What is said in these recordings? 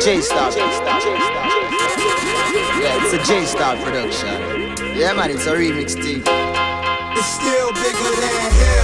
J Star. Yeah, it's a J Star production. Yeah, man, it's a remix team. It's still bigger than hip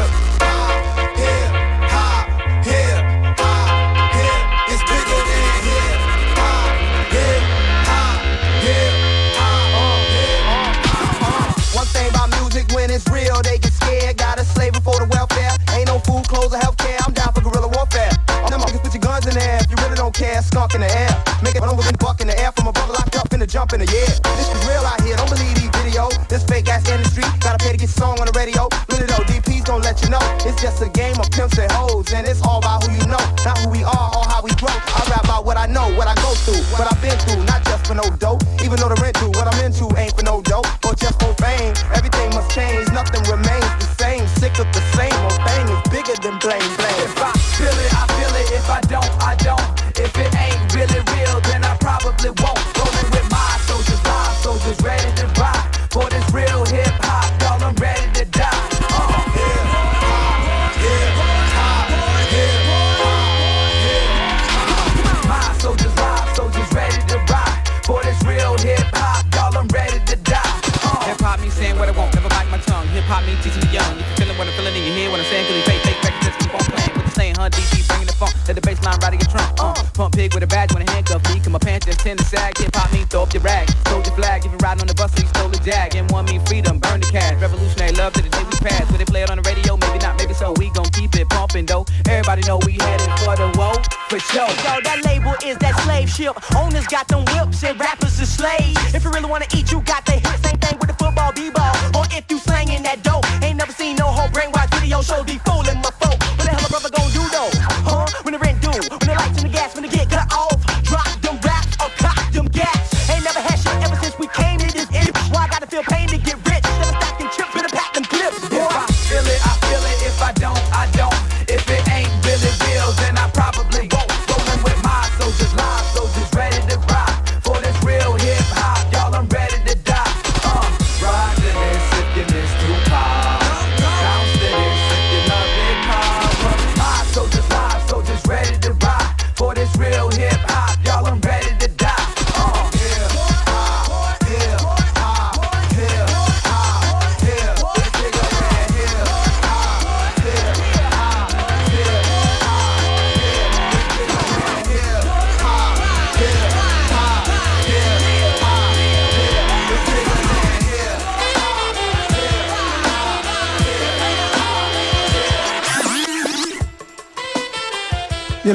in the air. Make it over and buck in the air from a brother locked up in the jump in the air. This is real out here. Don't believe these videos. This fake ass industry. Gotta pay to get song on the radio. Really though, DPs don't let you know. It's just a game of pimps and hoes. And it's all about who you know. Not who we are or how we grow. I rap about what I know, what I go through, what I've been through. Not just for no dope. Even though the rent due, what I'm into ain't for no dope. Or just for fame. Everything must change. Nothing remains the same. Sick of the same old thing. is bigger than blame, blame. Ride in your trunk. Uh, pump pig with a badge when a handcuff me, cause my pants just tend to sag. Hip hop means throw up your rag, soldier flag. If you riding on the bus, so you stole the jag. And one mean freedom, burn the cash. Revolutionary love to the day we pass. Will they play it on the radio? Maybe not, maybe so. We gon' keep it pumping though. Everybody know we headed for the woe, for sure. Yo, that label is that slave ship. Owners got them whips and rappers is slaves. If you really wanna eat, you got the hit. Same thing with the football b-ball. Or if you slangin' that dope, ain't never seen no whole brainwash video show be fooling my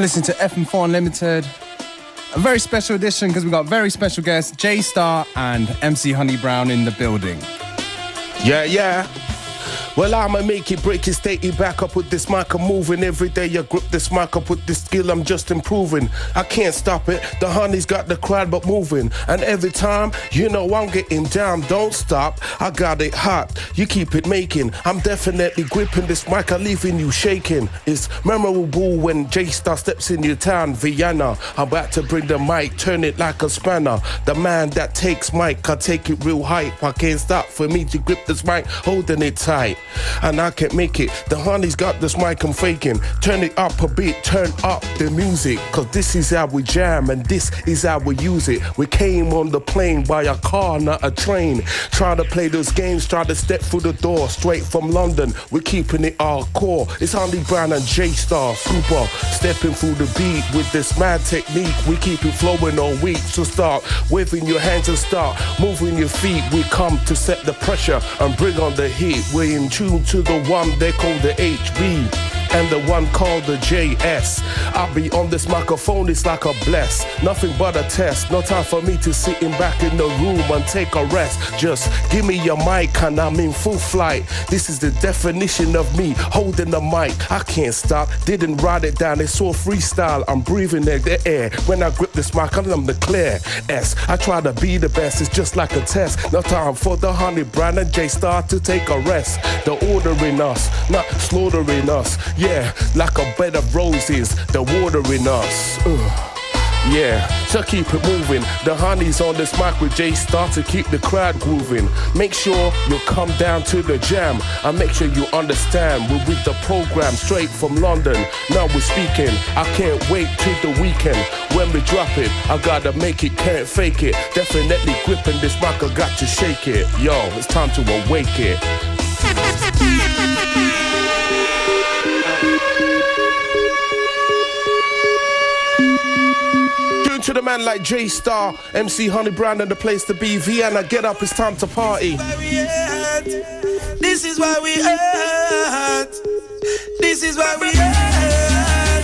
listening to FM4 Unlimited. A very special edition because we got very special guests, J Star and MC Honey Brown in the building. Yeah, yeah. Well, I'ma make it, break it, state it back up with this mic. I'm moving every day. I grip this mic up with this skill. I'm just improving. I can't stop it. The honey's got the crowd but moving. And every time, you know, I'm getting down. Don't stop. I got it hot. You keep it making. I'm definitely gripping this mic. I'm leaving you shaking. It's memorable when J Star steps in your town, Vienna. I'm about to bring the mic, turn it like a spanner. The man that takes mic, I take it real hype. I can't stop for me to grip this mic, holding it tight. And I can't make it. The honey's got this mic I'm faking. Turn it up a bit, turn up the music. Cause this is how we jam and this is how we use it. We came on the plane by a car, not a train. Try to play those games, try to step through the door straight from London. We're keeping it hardcore. It's Honey Brown and J Star, super. Stepping through the beat with this mad technique. We keep it flowing all week. So start waving your hands and start moving your feet. We come to set the pressure and bring on the heat. We're in tune to the one they call the HB. And the one called the JS. I'll be on this microphone, it's like a bless. Nothing but a test. No time for me to sitting back in the room and take a rest. Just give me your mic and I'm in full flight. This is the definition of me holding the mic. I can't stop, didn't write it down. It's all freestyle. I'm breathing in the air. When I grip this mic, I'm the clear S. I try to be the best, it's just like a test. No time for the honey brand and J Star to take a rest. They're ordering us, not slaughtering us. Yeah, like a bed of roses, they're watering us. Ugh. Yeah, so keep it moving. The honey's on this mic with J Star to keep the crowd grooving. Make sure you come down to the jam and make sure you understand we're with the program straight from London. Now we're speaking. I can't wait till the weekend when we drop it. I gotta make it, can't fake it. Definitely gripping this mic, I got to shake it. Yo, it's time to awake it. man like J Star, MC Honey Brown, and the place to be. Vienna, get up, it's time to party. This is why we hurt. This is why we hurt.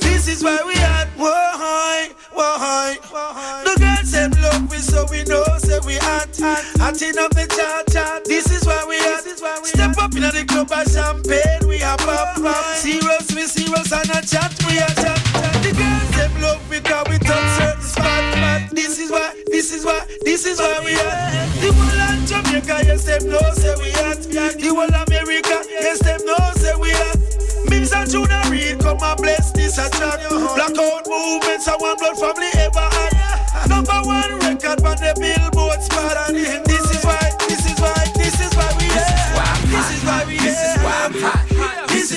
This is why we hurt. Why? Why? The girls them love we so we know say we hot. Hot enough the chat chat. This is why we hot. Up in the club and champagne we are pop pop. Serious we serious and a chat we a chat. The girls them love we cause we touch certain spot. spot. This is why. This is why. This is why we hot. The whole of Jamaica yes them know say we hot. The whole America yes them know say we hot. Mims and Junior Reid come and bless this a track. Blackout movements and one blood family ever had. Number one record on the Billboard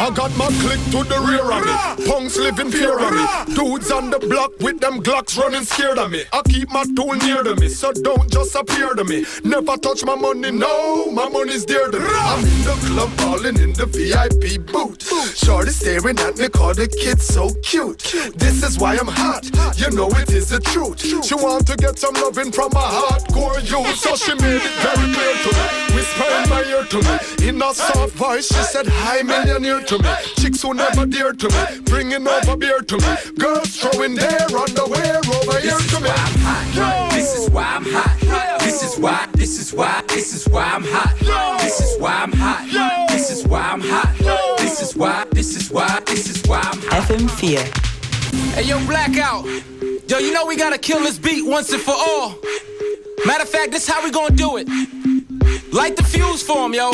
I got my click to the rear of me. Punks living fear of me. Dudes on the block with them Glocks running scared of me. I keep my tool near to me, so don't just appear to me. Never touch my money, no, my money's dear to me. I'm in the club balling in the VIP booth. Shorty staring at me, call the kid so cute. This is why I'm hot, you know it is the truth. She want to get some loving from a hardcore youth, so she made it very clear to me. Whisper in my ear to me, in a soft voice, she said, Hi, millionaire to me. Chicks who never dear to me, bringing over beer to me. Girls throwing their underwear over here This is to me. I'm. This is why I'm hot. This is why. This is why. This is why I'm hot. This is why I'm hot. This is why I'm hot. This is why. This is why. This is why I'm hot. FM Fear. Hey, yo, Blackout. Yo, you know we gotta kill this beat once and for all. Matter of fact, this how we gonna do it. Light the fuse for 'em, yo.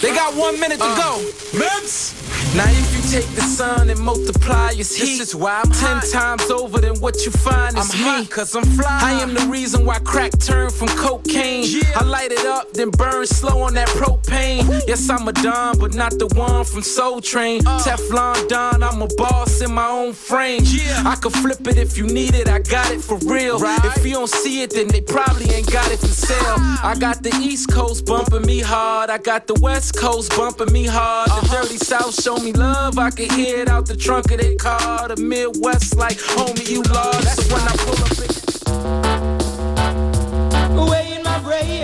They got one minute to uh, go. Mims! Now if you take the sun and multiply its heat, this is why I'm ten times over than what you find is me. cause I'm fly. I am the reason why crack turned from cocaine. I light it up, then burn slow on that propane. Yes, I'm a Don, but not the one from Soul Train. Uh. Teflon Don, I'm a boss in my own frame. I could flip it if you need it, I got it for real. If you don't see it, then they probably ain't got it for sale. Ah. I got the East Coast bumping me hard. I got the West Coast bumping me hard. The uh-huh. Dirty South show me love. I can hear it out the trunk of their car. The Midwest like, homie, you lost. That's when I pull up. in- Way in my brain,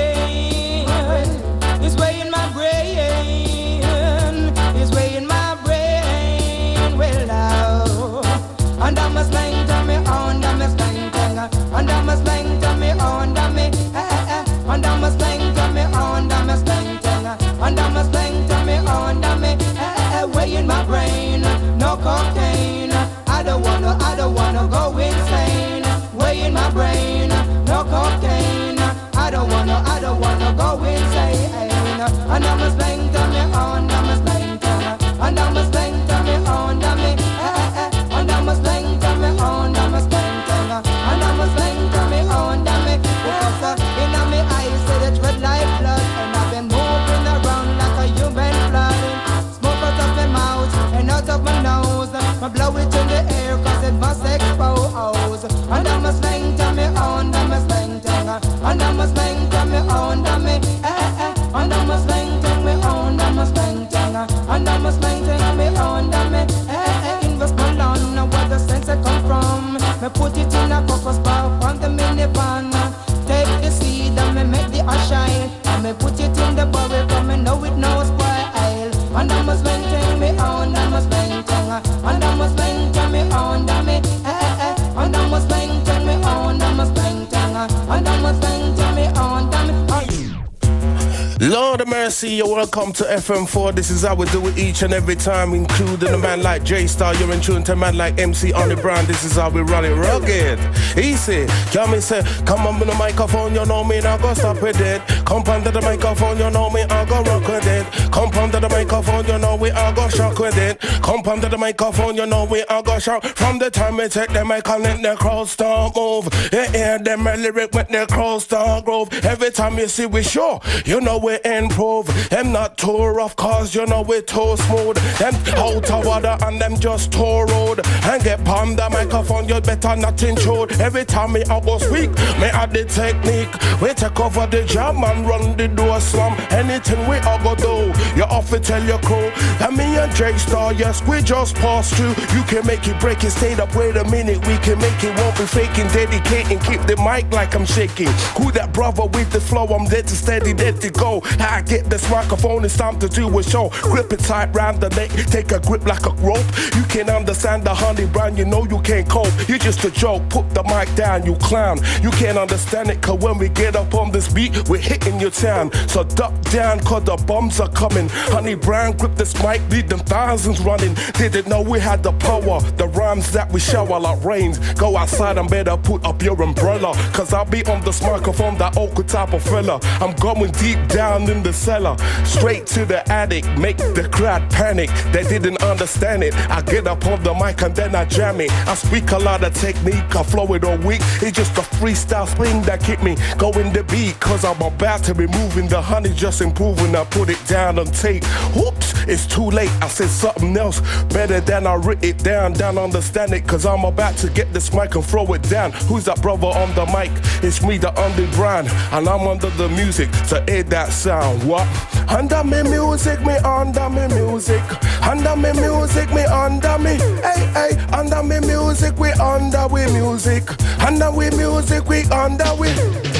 Mercy, you're welcome to FM4. This is how we do it each and every time, including a man like J Star. You're in tune to a man like MC on the brand. This is how we run it rugged. Easy. Can me say, come on with the microphone, you know me, now go stop with it. Come under the microphone, you know me, I go rock with it. Come under the microphone, you know we, I go shock with it. Come under the microphone, you know we, I go shock. From the time we take the mic and let the crowd start move. You hear them lyric with the crowd start groove. Every time you see we show, you know we improve. Them not too rough cause you know we too smooth. Them out of water and them just too road. And get palm the microphone, you better not intrude. Every time me I go speak, me add the technique. We take over the jam and run the door slam. Anything we all go do, you to tell your crew. And me and J Star, yes, we just passed through. You can make it break it, stay up, wait a minute. We can make it, won't be faking, dedicating, keep the mic like I'm shaking. Who that brother with the flow? I'm dead to steady, dead to go. How I get this microphone, it's time to do a show. Grip it tight round the neck, take a grip like a rope. You can't understand the honey brand, you know you can't cope. You're just a joke, put the mic down, you clown. You can't understand it, cause when we get up on this beat, we're hitting your town. So duck down, cause the bombs are coming. Honey Brown, grip this mic, lead them thousands running. Didn't know we had the power, the rhymes that we shower like rains. Go outside and better put up your umbrella, cause I'll be on this microphone, that awkward type of fella. I'm going deep down in the cellar, straight to the attic, make the crowd panic. They didn't understand it. I get up on the mic and then I jam it. I speak a lot of technique, I flow it all week. It's just a freestyle swing that keep me going the beat, cause I'm about to be moving. The honey just improving, I put it down on tape. Whoops, it's too late. I said something else better than I writ it down. Down, understand it, cause I'm about to get this mic and throw it down. Who's that brother on the mic? It's me, the underground, and I'm under the music. So hear that sound. What? Under me music, me under me music. Under me music, me under me. Hey, hey, under me music, we under we music. Under we music, we under we.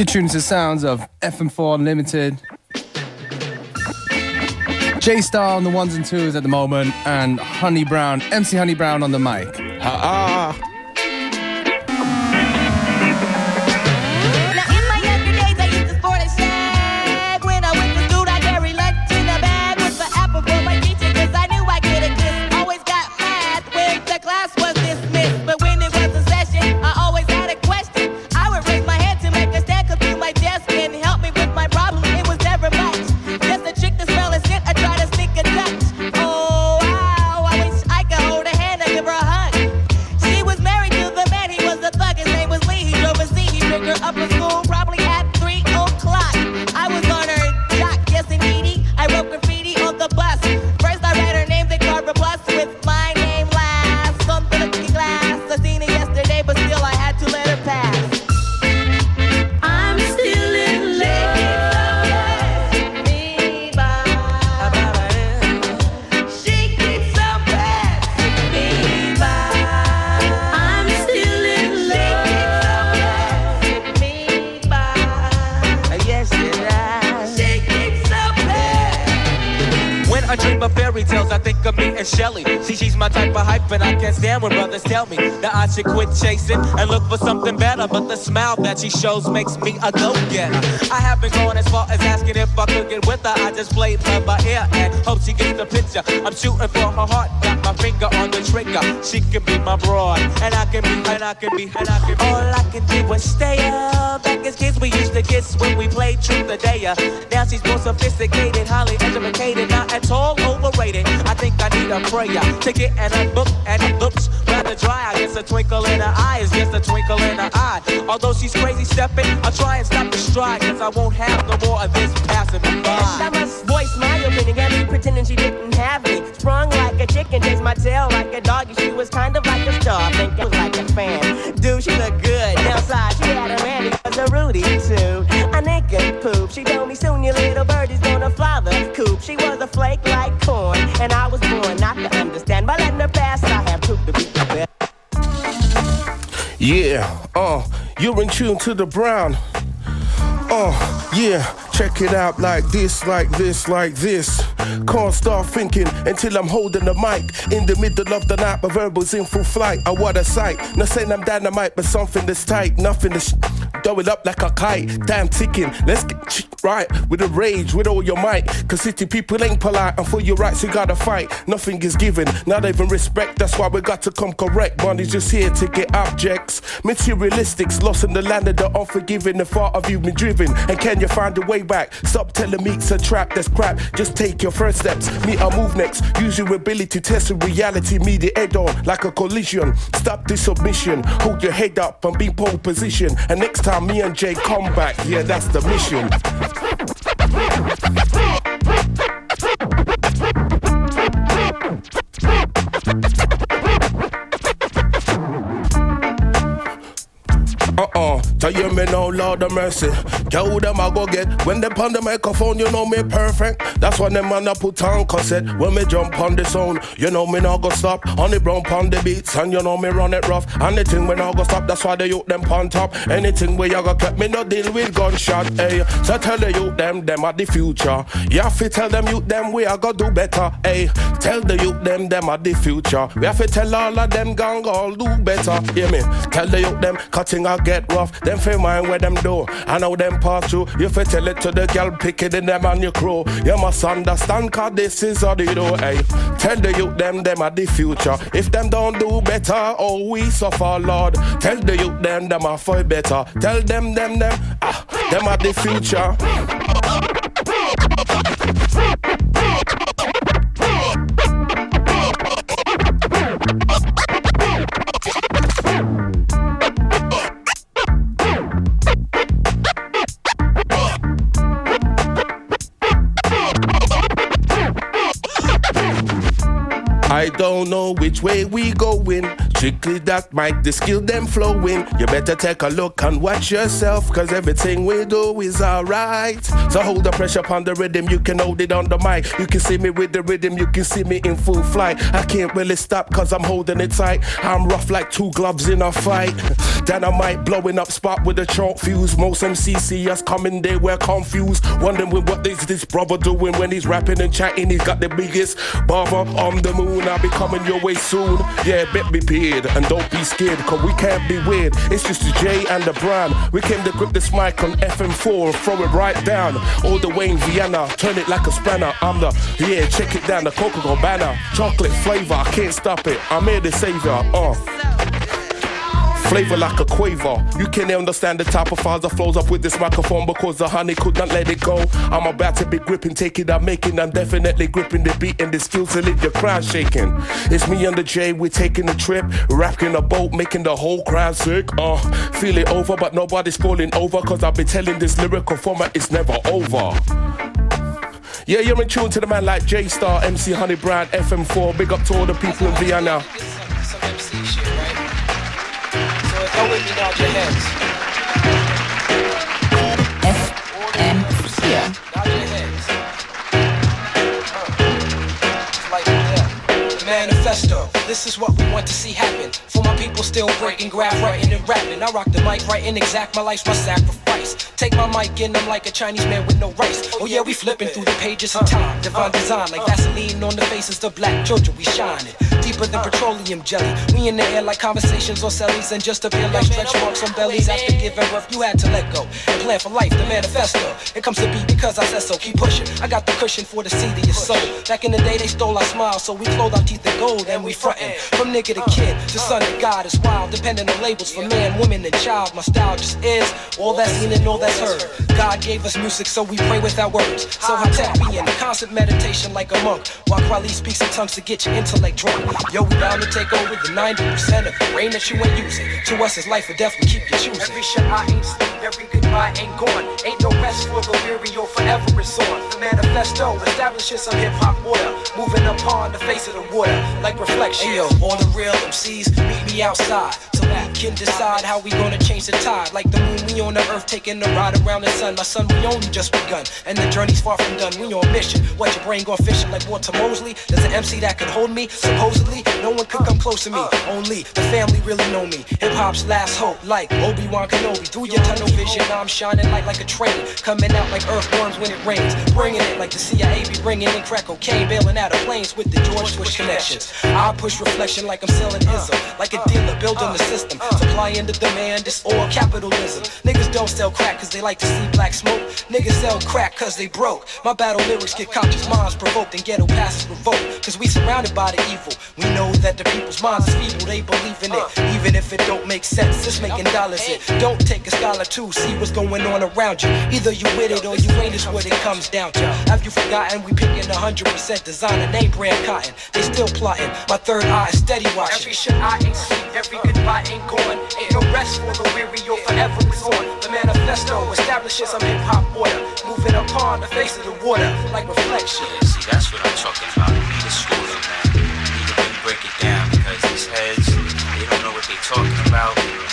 You're tuned to the sounds of FM4 Unlimited. J Star on the ones and twos at the moment, and Honey Brown, MC Honey Brown on the mic. Ha Now should quit chasing and look for something better. But the smile that she shows makes me a go-getter. I haven't gone as far as asking if I could get with her. I just played her by ear and hope she gets the picture. I'm shooting for her heart, got my finger on the trigger. She can be my broad, and I can be, and I can be, and I can be. All I can do is stay up. Back as kids, we used to kiss when we played truth or dare. Now she's more sophisticated, highly educated, not at all overrated. I think I need a prayer get in a book, and it looks rather dry. I guess a twinkle in her eye is just a twinkle in her eye. Although she's crazy stepping, I'll try and stop the stride, cause I won't have no more of this passing me by. I must voice my opinion, got me pretending she didn't have me. Sprung like a chicken, chased my tail like a doggy. She was kind of like a star, think it was like a fan. And I was born not to understand. By letting her pass, I have to be the. Yeah, uh, you're in tune to the brown. Oh, yeah, check it out like this, like this, like this. Can't start thinking until I'm holding the mic. In the middle of the night, my verbals in full flight. I what a sight. Not saying I'm dynamite, but something that's tight. Nothing that's throw it up like a kite. Damn ticking. Let's get right with the rage, with all your might. Cause city people ain't polite, and for your rights, you gotta fight. Nothing is given, not even respect. That's why we got to come correct. Money's just here to get objects. Materialistics, lost in the land of the unforgiving. The thought of you been driven? And can you find a way back? Stop telling me it's a trap, that's crap. Just take your first steps. Me, I move next. Use your ability to test the reality. Me, the head on like a collision. Stop this submission. Hold your head up and be pole position. And next time, me and Jay come back. Yeah, that's the mission. Uh-uh, tell you me no oh, Lord of mercy. Yo, them I go get when they on the microphone, you know me perfect. That's when them man I put on cassette. When me jump on the sound, you know me not go stop. On the brown on the beats, and you know me run it rough. Anything we not go stop, that's why the youth them on top. Anything we you go kept me no deal with gunshot. Hey, so tell the youth them them are the future. You have to tell them youth them we are go do better. Hey, tell the youth them them are the future. We have to tell all of them gang all do better. Hear me? Tell the youth them cutting I get rough. Them feel mind where them do. I know them pass through. You fi tell it to the girl picking in them and your crew. You must understand cause this is how they do. Hey, tell the youth them them are the future. If them don't do better, oh we suffer, Lord. Tell the youth them them are fight better. Tell them them them ah them are the future. I don't know which way we going. Strictly that mic, the skill them flowing. You better take a look and watch yourself, cause everything we do is alright. So hold the pressure upon the rhythm, you can hold it on the mic. You can see me with the rhythm, you can see me in full flight. I can't really stop cause I'm holding it tight. I'm rough like two gloves in a fight. Dynamite blowing up spot with a chalk fuse. Most MCs coming, they were confused. Wondering what is this brother doing when he's rapping and chatting. He's got the biggest barber on the moon. I'll be coming your way soon. Yeah, bet me And don't be scared, cause we can't be weird. It's just the J and the Brown. We came to grip this mic on FM4 and throw it right down. All the way in Vienna, turn it like a spanner. I'm the, yeah, check it down, the Coca-Cola banner. Chocolate flavor, I can't stop it. I'm here to save ya. Uh. Flavor like a quaver. You can understand the type of files that flows up with this microphone because the honey could not let it go. I'm about to be gripping, taking, I'm making, I'm definitely gripping the beat and the skills to leave your crowd shaking. It's me and the J, we're taking a trip, rapping a boat, making the whole crowd sick. Uh, feel it over, but nobody's falling over because I've been telling this lyrical format it's never over. Yeah, you're in tune to the man like J Star, MC Honey Brown, FM4. Big up to all the people in Vienna. Some MC shit, right? So if y'all with me nod your heads. Yeah. Nod your. Uh. Like that. Manifesto. This is what we want to see happen. For my people still breaking, grab writing and rapping. I rock the mic, writing exact. My life's my sacrifice. Take my mic in, I'm like a Chinese man with no rice. Oh yeah, we flipping through the pages of time. Divine design, like Vaseline on the faces of black children. We shining deeper than petroleum jelly. We in the air like conversations on cellies and just appear like stretch marks on bellies. After giving birth, you had to let go and plan for life. The manifesto. It comes to be because I said so. Keep pushing. I got the cushion for the seed of your soul. Back in the day, they stole our smile, so we clothed our teeth in gold and we From nigga to kid, to son to God is wild, depending on labels for man, woman, and child. My style just is all that's seen and all that's heard. God gave us music, so we pray with our words. So I tap me in constant meditation like a monk, while Kweli speaks in tongues to get your intellect drunk. Yo, we bound to take over the 90% of the brain that you ain't using. To us, it's life or death, we keep you choosing. Every shit I ain't every goodbye ain't gone. Ain't no rest for the weary or forever is on. The manifesto establishes some hip hop order, moving upon the face of the water like reflection. Hey yo, all the real MCs, meet me outside. So we can decide how we gonna change the tide. Like the moon, we on the earth taking a ride around the sun. My son, we only just begun. And the journey's far from done. We on mission. What your brain going fishing like Walter Mosley? There's an MC that could hold me. Supposedly, no one could come close to me. Only the family really know me. Hip hop's last hope, like Obi-Wan Kenobi. Through your tunnel vision, I'm shining light like a train. Coming out like earthworms when it rains. Bringing it like the CIA be bringing in crack cocaine. Bailing out of planes with the George Bush connections. I push reflection like I'm selling Izzo. Like a dealer building the system. Supply and the demand, it's all capitalism. Niggas don't sell crack cause they like to see black smoke. Niggas sell crack cause they broke. My battle lyrics get conscious minds provoked and ghetto passes revoked. Cause we surrounded by the evil. We know that the people's minds is feeble, they believe in it. Even if it don't make sense, it's making dollars it. Don't take a scholar to see what's going on around you. Either you with it or you ain't is what it comes down to. Have you forgotten we picking 100% designer name brand cotton? They still plotting. My third eye is steady watching. Every shit I ain't every goodbye ain't gone. Ain't rest for the weary or forever on. The manifesto establishes some hip hop order, moving upon the face of the water like reflection. See, that's what I'm talking about. Need a schooling, man. Need to break it down because these heads, they don't know what they talking about.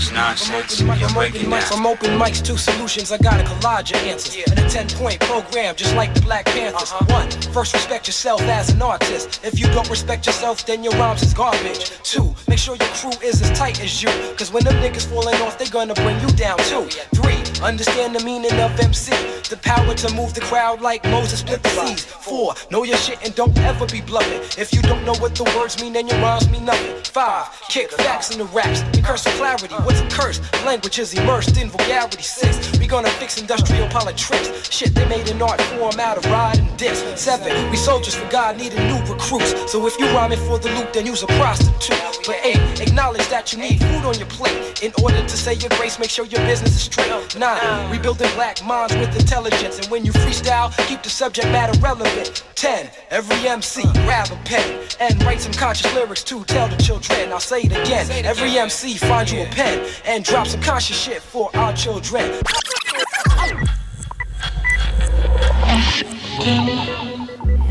They talking nonsense. From You're open breaking mics, down. from open mics to solutions, I got a collage of answers. And a 10 point program, just like the Black Panthers. Uh-huh. One, first respect yourself as an artist. If you don't respect yourself, then your rhymes is garbage. Two, make sure your crew is as tight as you. Cause when them niggas falling off, they gonna bring you down too. Three, understand the meaning of MC. The power to move the crowd like Moses split the seas. Four, know your shit and don't ever be bluffing. If you don't know what the words mean, then your rhymes mean nothing. Five, kick facts in the raps. You curse for clarity. What's a curse? Language is immersed in vulgarity. Six, we gonna fix industrial politics. Shit, they made an art form out of riding diss. Seven, we soldiers for God needed new recruits. So if you rhyming for the loot, then you's a prostitute. But eight, acknowledge that you need food on your plate. In order to say your grace, make sure your business is straight. Nine, rebuilding black minds with intelligence. And when you freestyle, keep the subject matter relevant. Ten, every MC, grab a pen and write some conscious lyrics to tell the children. I'll say it again. Every MC, find you a pen and drop some conscious shit for our children.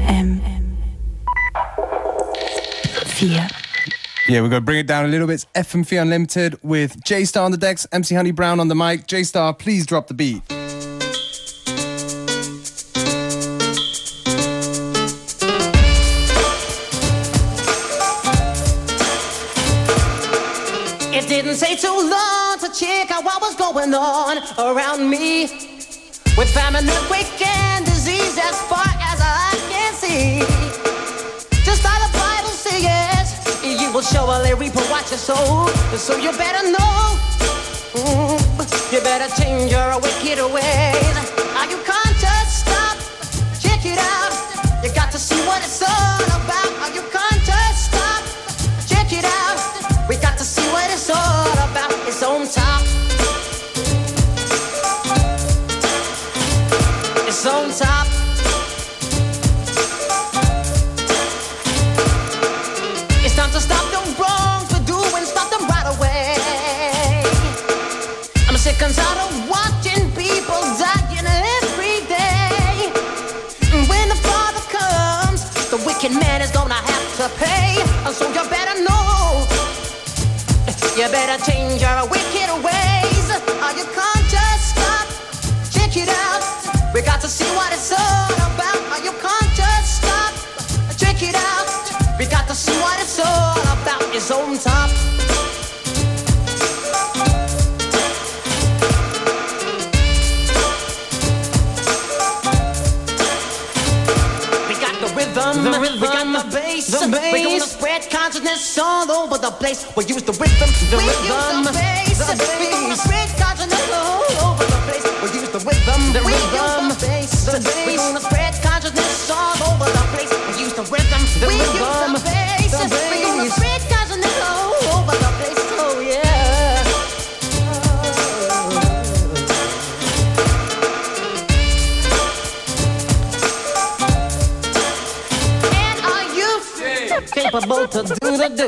M. Vier. Yeah, we're going to bring it down a little bit. It's FM4 Unlimited with J Star on the decks, MC Honey Brown on the mic. J Star, please drop the beat. It didn't take too long to check out what was going on around me. With famine, earthquake, and disease as far as I can see. You a surely reap what you sow. So you better know, mm, you better change your wicked ways. Are you conscious? Stop, check it out. You got to see what it's all bass. We're gonna spread consciousness all over the place. We use the rhythm, the we rhythm, use the bass, the bass. We're gonna spread do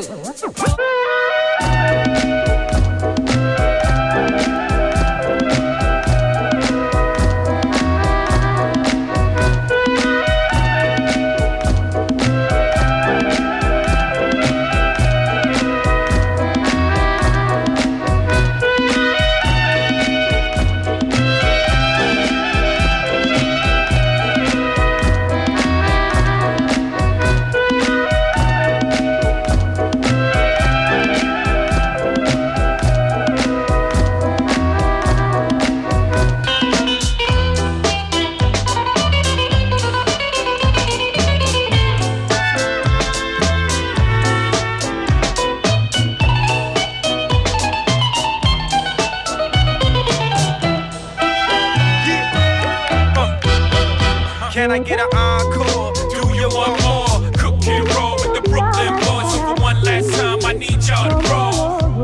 get an encore? Do you want more? Cook and roll with the Brooklyn boys. So for one last time, I need y'all to roll.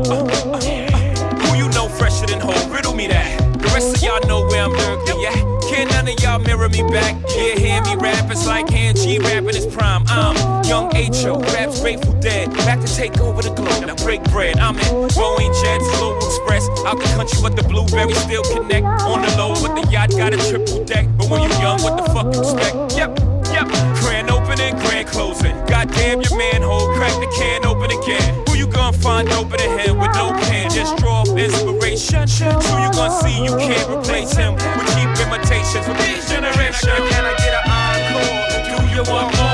Uh, uh, uh, who you know fresher than whole? Riddle me that. The rest of y'all know where I'm lurking at. Can't none of y'all mirror me back? Yeah, hear me rap. It's like hand G rapping his prime. Young H.O. Raps Grateful Dead. Back to take over the globe. Now break bread. I'm in Boeing Jets, Global Express. Out the country, but the blueberries still connect. On the low, but the yacht got a triple deck. But when you young, what the fuck you expect? Yep, yep. Grand opening, grand closing. Goddamn your manhole, crack the can open again. Who you gonna find open ahead with no pen? Just draw inspiration. Who you gonna see you can't replace him with cheap imitations from this generation? Can I get an encore? Do you want more?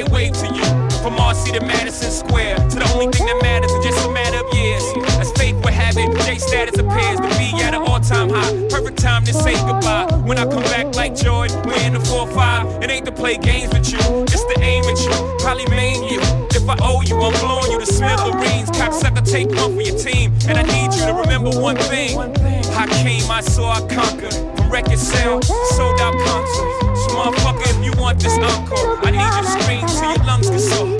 They wave to you. From RC to Madison Square, to the only thing that matters is just a matter of years. As fate would have it, J status appears to be at an all-time high. Perfect time to say goodbye. When I come back like Jordan, we're in the 4-5. It ain't to play games with you, it's to aim at you. Probably maim you. If I owe you, I'm blowing you to smithereens. Cocksucker, take one for your team. And I need you to remember one thing. I came, I saw, I conquered. From record sales, sold out concerts. So motherfucker, if you want this encore, I need you to till your lungs get sore.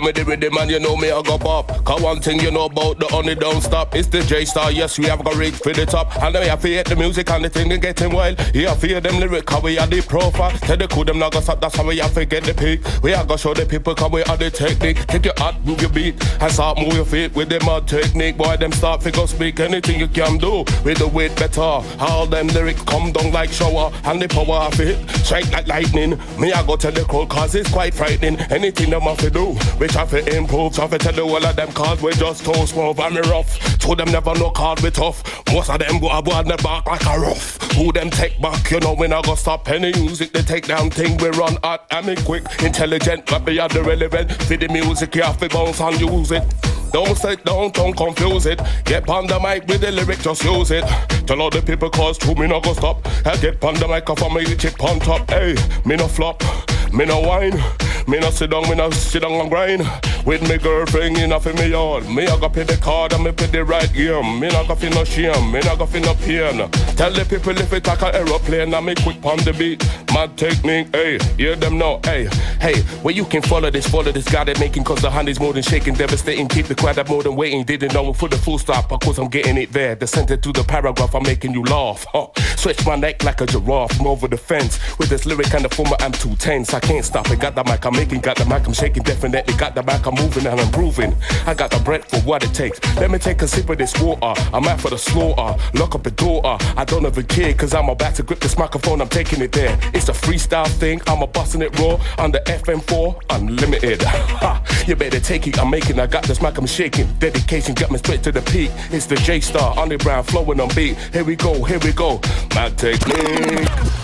Them with the rhythm and you know me I go pop. Cause one thing you know about the honey don't stop. It's the J Star, yes, we have got reach for the top. And I have to hate the music and the thing they getting wild. Yeah, I fear them lyric, cause we are the profile. Tell the cool them not go stop, that's how we have to get the peak. We are gonna show the people cause we are the technique. Take your heart, move your beat, and start move your feet with the mad technique. Boy, them start figure speak anything you can do. With the weight better. All them lyrics come down like shower, and the power of it strike like lightning. Me I go tell the crowd cause it's quite frightening. Anything them have to do, We try to improve, try to tell the whole of them cause we just too smooth and me rough. To them never know cause we tough. Most of them go a board the back like a rough. Who them take back, you know we not gonna stop any music. They take down thing we run hot and me quick, intelligent, but we are the relevant. For the music you have to bounce and use it. Don't sit down, don't confuse it. Get on the mic with the lyric, just use it. Tell all the people cause true, me not go stop. I get on the mic off me chip on top. Hey, me no flop, me no whine. Me no sit down, me no sit down and grind. With me girlfriend in off me yard. Me I go pay the card and me pay the right game. Me not go feel no shame, me not go feel no pain. Tell the people if it like a aeroplane, and me quick on the beat. Mad technique, hey, hear them know, hey, hey. Where you can follow this, follow this guy that making cause the hand is more than shaking, devastating. Keep the crowd up more than waiting. Didn't know for the full stop, of course I'm getting it there. The center to the paragraph, I'm making you laugh. Huh. My neck like a giraffe, from over the fence. With this lyric and the former, I'm too tense. I can't stop it. Got the mic, I'm making, got the mic, I'm shaking. Definitely got the mic, I'm moving and I'm grooving. I got the breath for what it takes. Let me take a sip of this water. I'm out for the slaughter. Lock up the door. I don't even care, cause I'm about to grip this microphone, I'm taking it there. It's a freestyle thing, I'm a busting it raw. On the FM4, unlimited. You better take it, I'm making, I got this mic, I'm shaking. Dedication got me straight to the peak. It's the J Star, underground, flowing on beat. Here we go, here we go. My technique.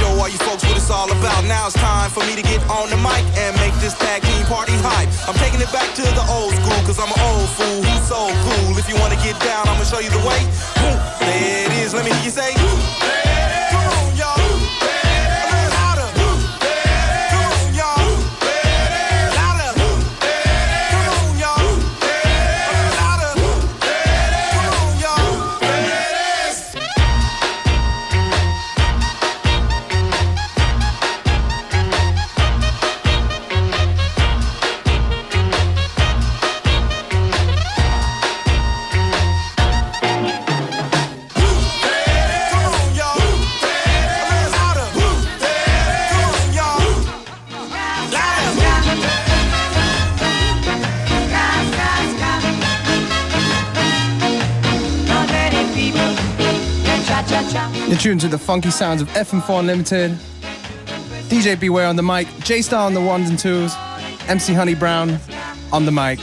Show all you folks what it's all about. Now it's time for me to get on the mic and make this tag team party hype. I'm taking it back to the old school, cause I'm an old fool who's so cool. If you wanna get down, I'ma show you the way. There it is, let me hear you say. tuned to the funky sounds of FM4 Unlimited. DJ Beware on the mic, J Star on the ones and twos, MC Honey Brown on the mic.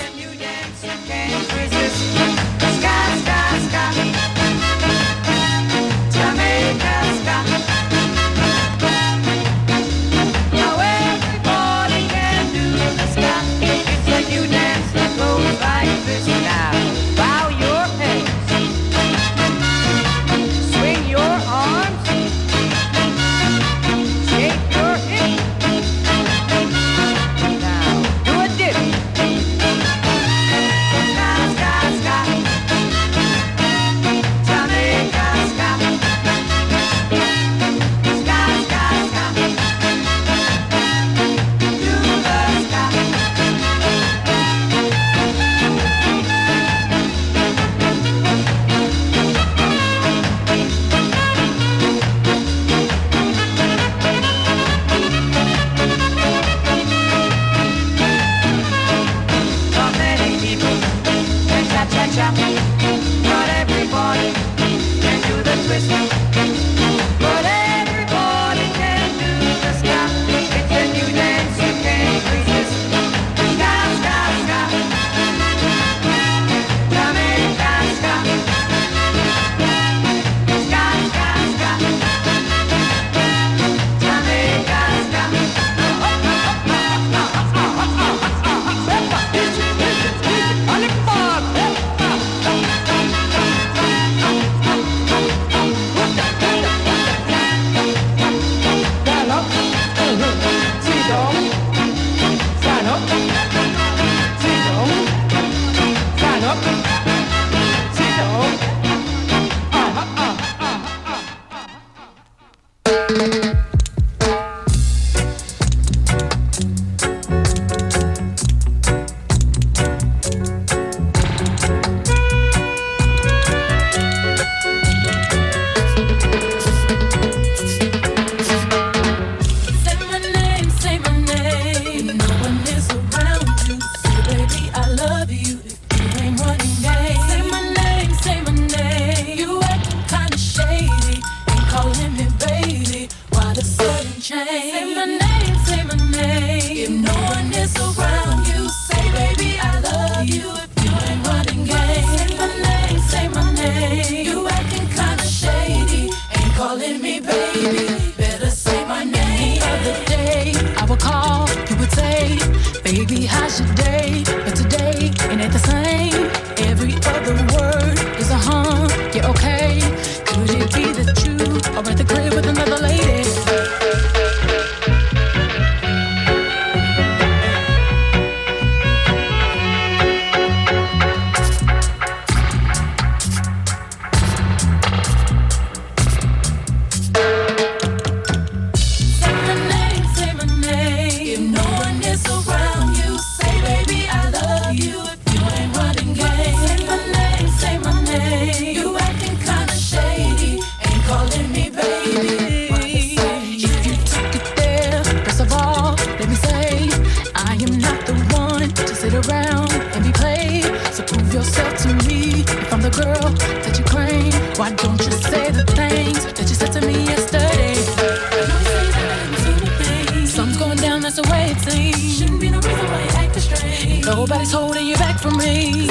Nobody's holding you back from me.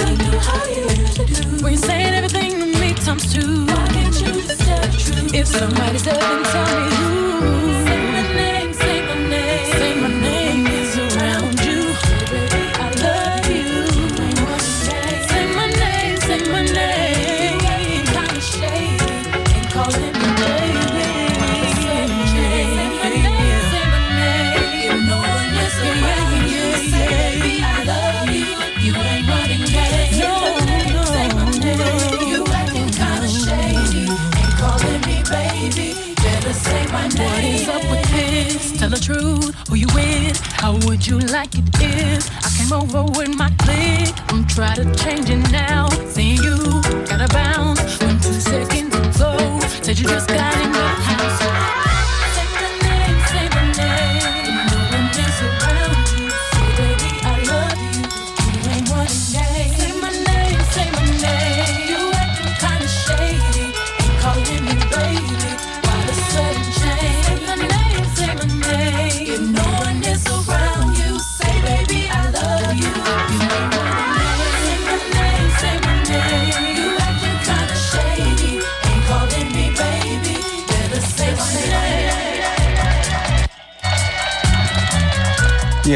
When you're saying everything to me times two. If somebody's there, tell me who. you like it is. I came over with my clique. I'm trying to change it now. Seeing you, gotta bounce. Went two seconds ago. Said you just got it.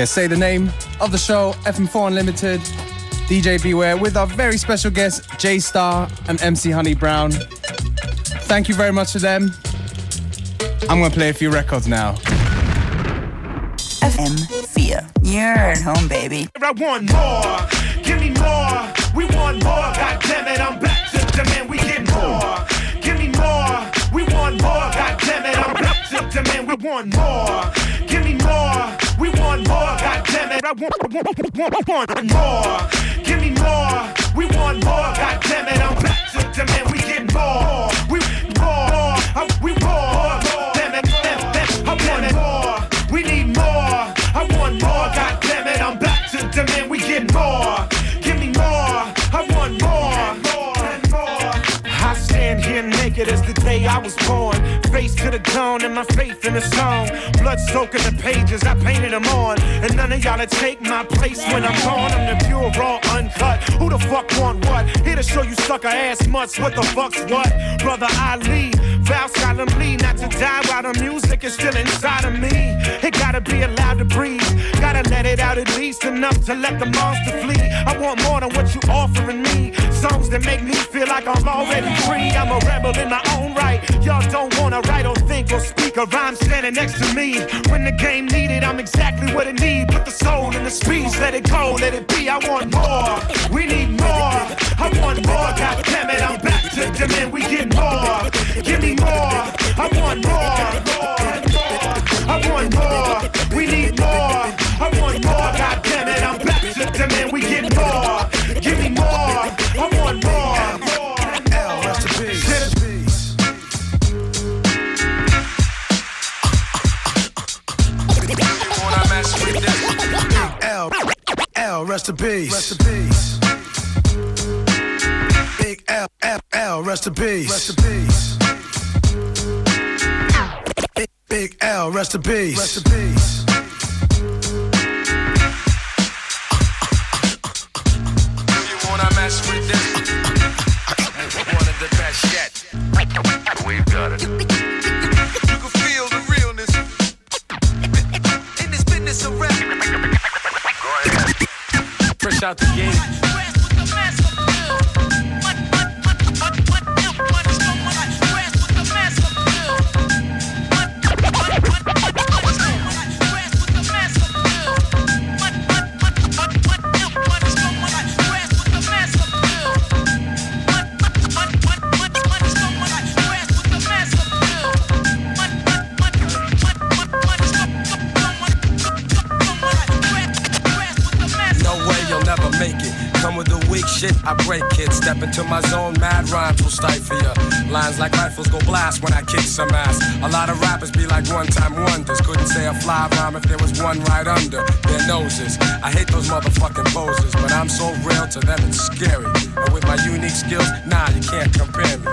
Yeah, say the name of the show, FM4 Unlimited, DJ Beware, with our very special guests, J Star and MC Honey Brown. Thank you very much to them. I'm gonna play a few records now. FM4. You're at home, baby. I want more. Give me more. We want more. God damn it, I'm back to demand. We get more. Give me more. We want more. God damn it, I'm back to demand. We want more. Give me more. We want more. God damn it, I want, want, want, want more. Give me more. We want more. God damn it, I'm back to demand. We get more. We more. I- We more. Damn it, damn, damn, I want more. We need more. I want more. God damn it, I'm back to demand. We get more. Naked as the day I was born. Face to the dawn and my faith in the song. Blood soaking the pages, I painted them on. And none of y'all to take my place when I'm gone. I'm the pure, raw, uncut. Who the fuck want what? Here to show you sucker ass mutts. What the fuck's what? Brother Ali, vow solemnly not to die while the music is still inside of me. It gotta be allowed to breathe. Gotta let it out at least enough to let the monster flee. I want more than what you offering me. Songs that make me feel like I'm already free. I'm a rebel in my own right. Y'all don't wanna write or think or speak a rhyme standing next to me. When the game needed, I'm exactly what it need. Put the soul in the speech, let it go, let it be. I want more. We need more. I want more. God damn it, I'm back to demand. We get more. Give me more. I want more. I want more. We need more. I want more. God damn it, I'm back to demand. We get more. Give me more. I want more. L, rest in peace. L, L, rest in peace. Rest in peace. Rest in peace. Rest in peace. Big, big L, rest in peace. Rest in peace. You wanna mess with this? One of the best yet. We've got it. You can feel the realness in this business of rap. Fresh out the gate. Fly rhyme if there was one right under their noses. I hate those motherfucking poses, but I'm so real to them it's scary. And with my unique skills, nah, you can't compare me.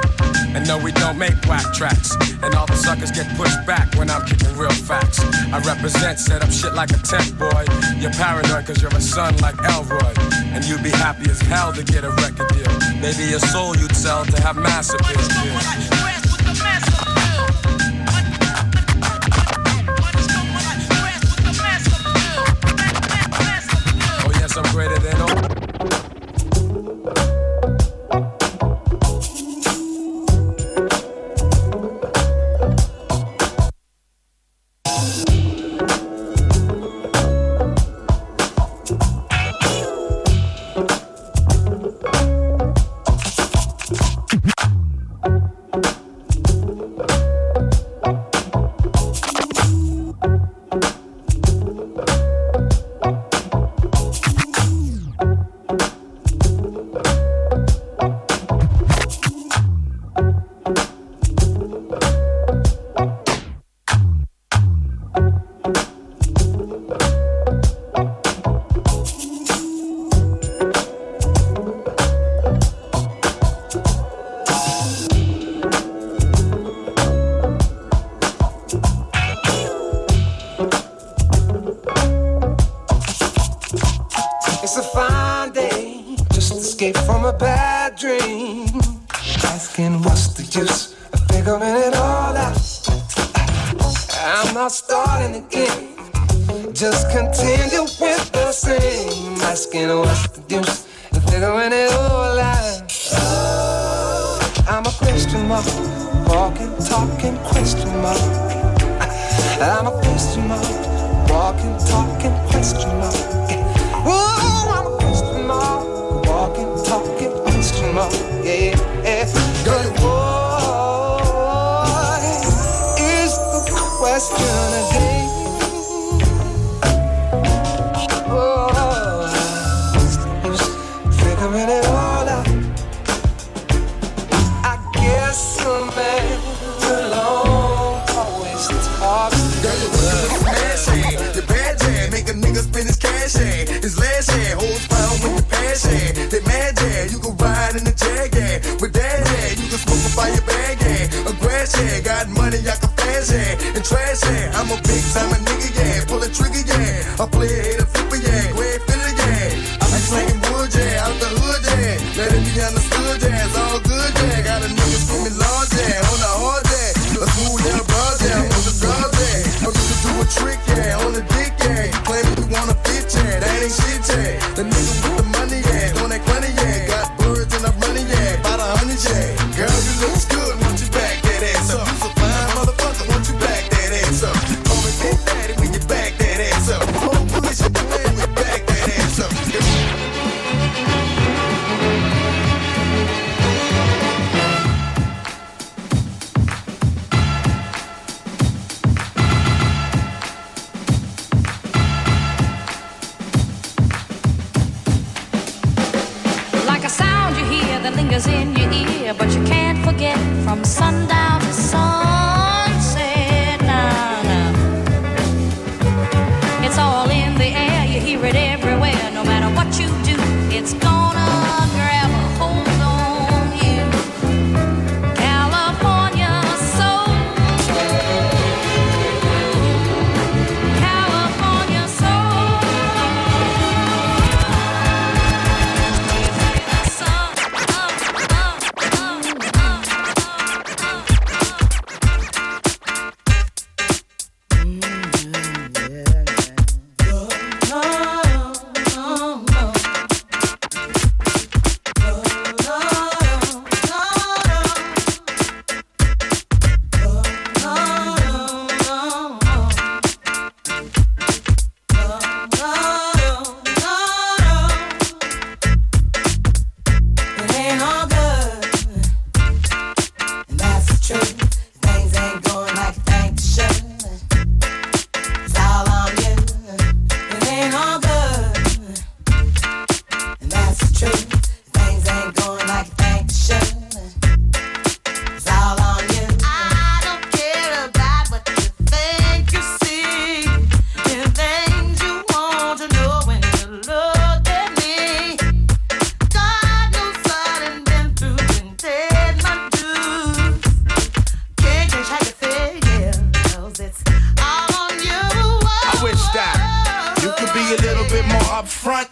And no, we don't make whack tracks. And all the suckers get pushed back when I'm kicking real facts. I represent, set up shit like a tent boy. You're paranoid cause you're a son like Elroy. And you'd be happy as hell to get a record deal. Maybe your soul you'd sell to have mass appeal. Greater than all. Talking question mark. I'm a question mark, walking, talking question mark. Ooh, I'm a question mark, walking, talking question mark. Yeah, lingers in your ear, but you can't forget from sundown little bit more upfront.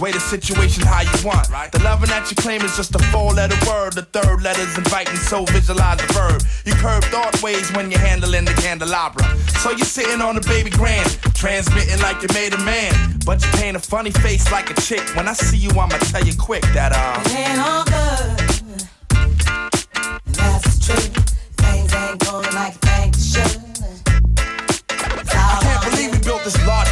Way the situation how you want. Right. The loving that you claim is just a four letter word. The third letter's inviting, so visualize the verb. You curve thought ways when you're handling the candelabra. So you're sitting on the baby grand, transmitting like you made a man. But you paint a funny face like a chick. When I see you, I'ma tell you quick that, uh. It ain't all good. That's truth. Things ain't going like they should. I can't believe we built this large pizza pie together,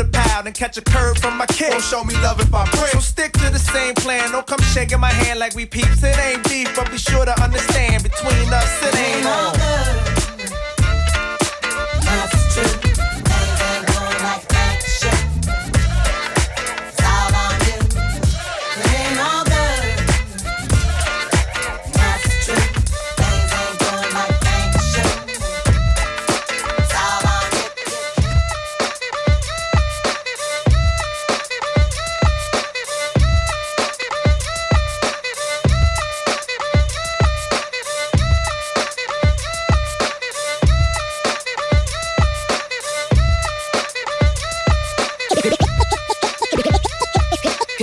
to pound and catch a curve from my kid. Don't show me love if I break. So stick to the same plan. Don't come shaking my hand like we peeps. It ain't deep, but be sure to understand between us it ain't on.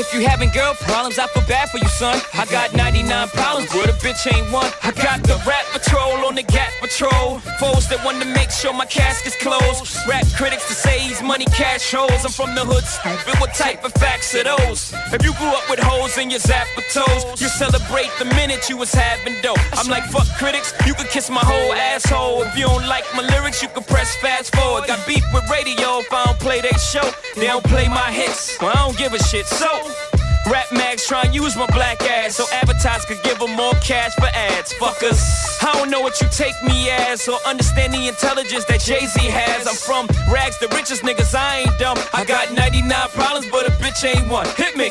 If you having girl problems, I feel bad for you, son. I got 99 problems, but a bitch ain't one. I got the rap patrol on the gap patrol. Foes that want to make sure my casket's closed. Rap critics to say he's money cash holes. I'm from the hood, stupid. What type of facts are those? If you grew up with hoes in your zapper toes, you celebrate the minute you was having dope. I'm like, fuck critics, you can kiss my whole asshole. If you don't like my lyrics, you can press fast forward. Got beef with radio if I don't play they show. They don't play my hits, well, I don't give a shit. So, Rap mags try use my black ass so advertisers could give them more cash for ads. Fuckers, I don't know what you take me as or understand the intelligence that Jay Z has. I'm from rags, the richest niggas, I ain't dumb. I got 99 problems, but a bitch ain't one. Hit me.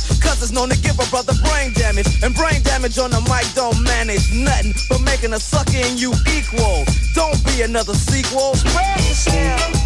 It's known to give a brother brain damage. And brain damage on the mic don't manage nothing but making a sucker in you equal. Don't be another sequel. Spread yourself.